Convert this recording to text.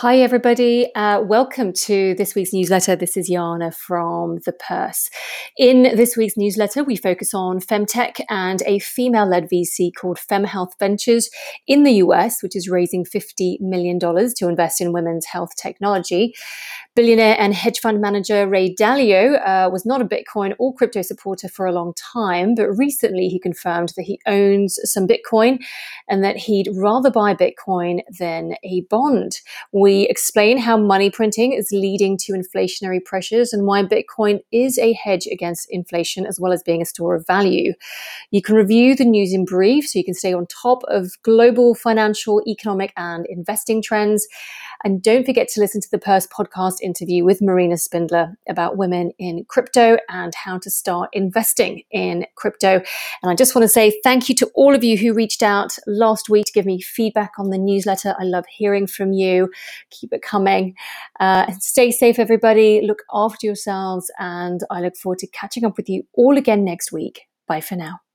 Hi, everybody. Uh, welcome to this week's newsletter. This is Jana from The Purse. In this week's newsletter, we focus on femtech and a female led VC called FemHealth Ventures in the US, which is raising $50 million to invest in women's health technology. Billionaire and hedge fund manager Ray Dalio uh, was not a Bitcoin or crypto supporter for a long time, but recently he confirmed that he owns some Bitcoin and that he'd rather buy Bitcoin than a bond. We explain how money printing is leading to inflationary pressures and why Bitcoin is a hedge against inflation as well as being a store of value. You can review the news in brief so you can stay on top of global financial, economic, and investing trends. And don't forget to listen to the Purse podcast interview with Marina Spindler about women in crypto and how to start investing in crypto. And I just want to say thank you to all of you who reached out last week to give me feedback on the newsletter. I love hearing from you. Keep it coming. Uh, stay safe, everybody. Look after yourselves. And I look forward to catching up with you all again next week. Bye for now.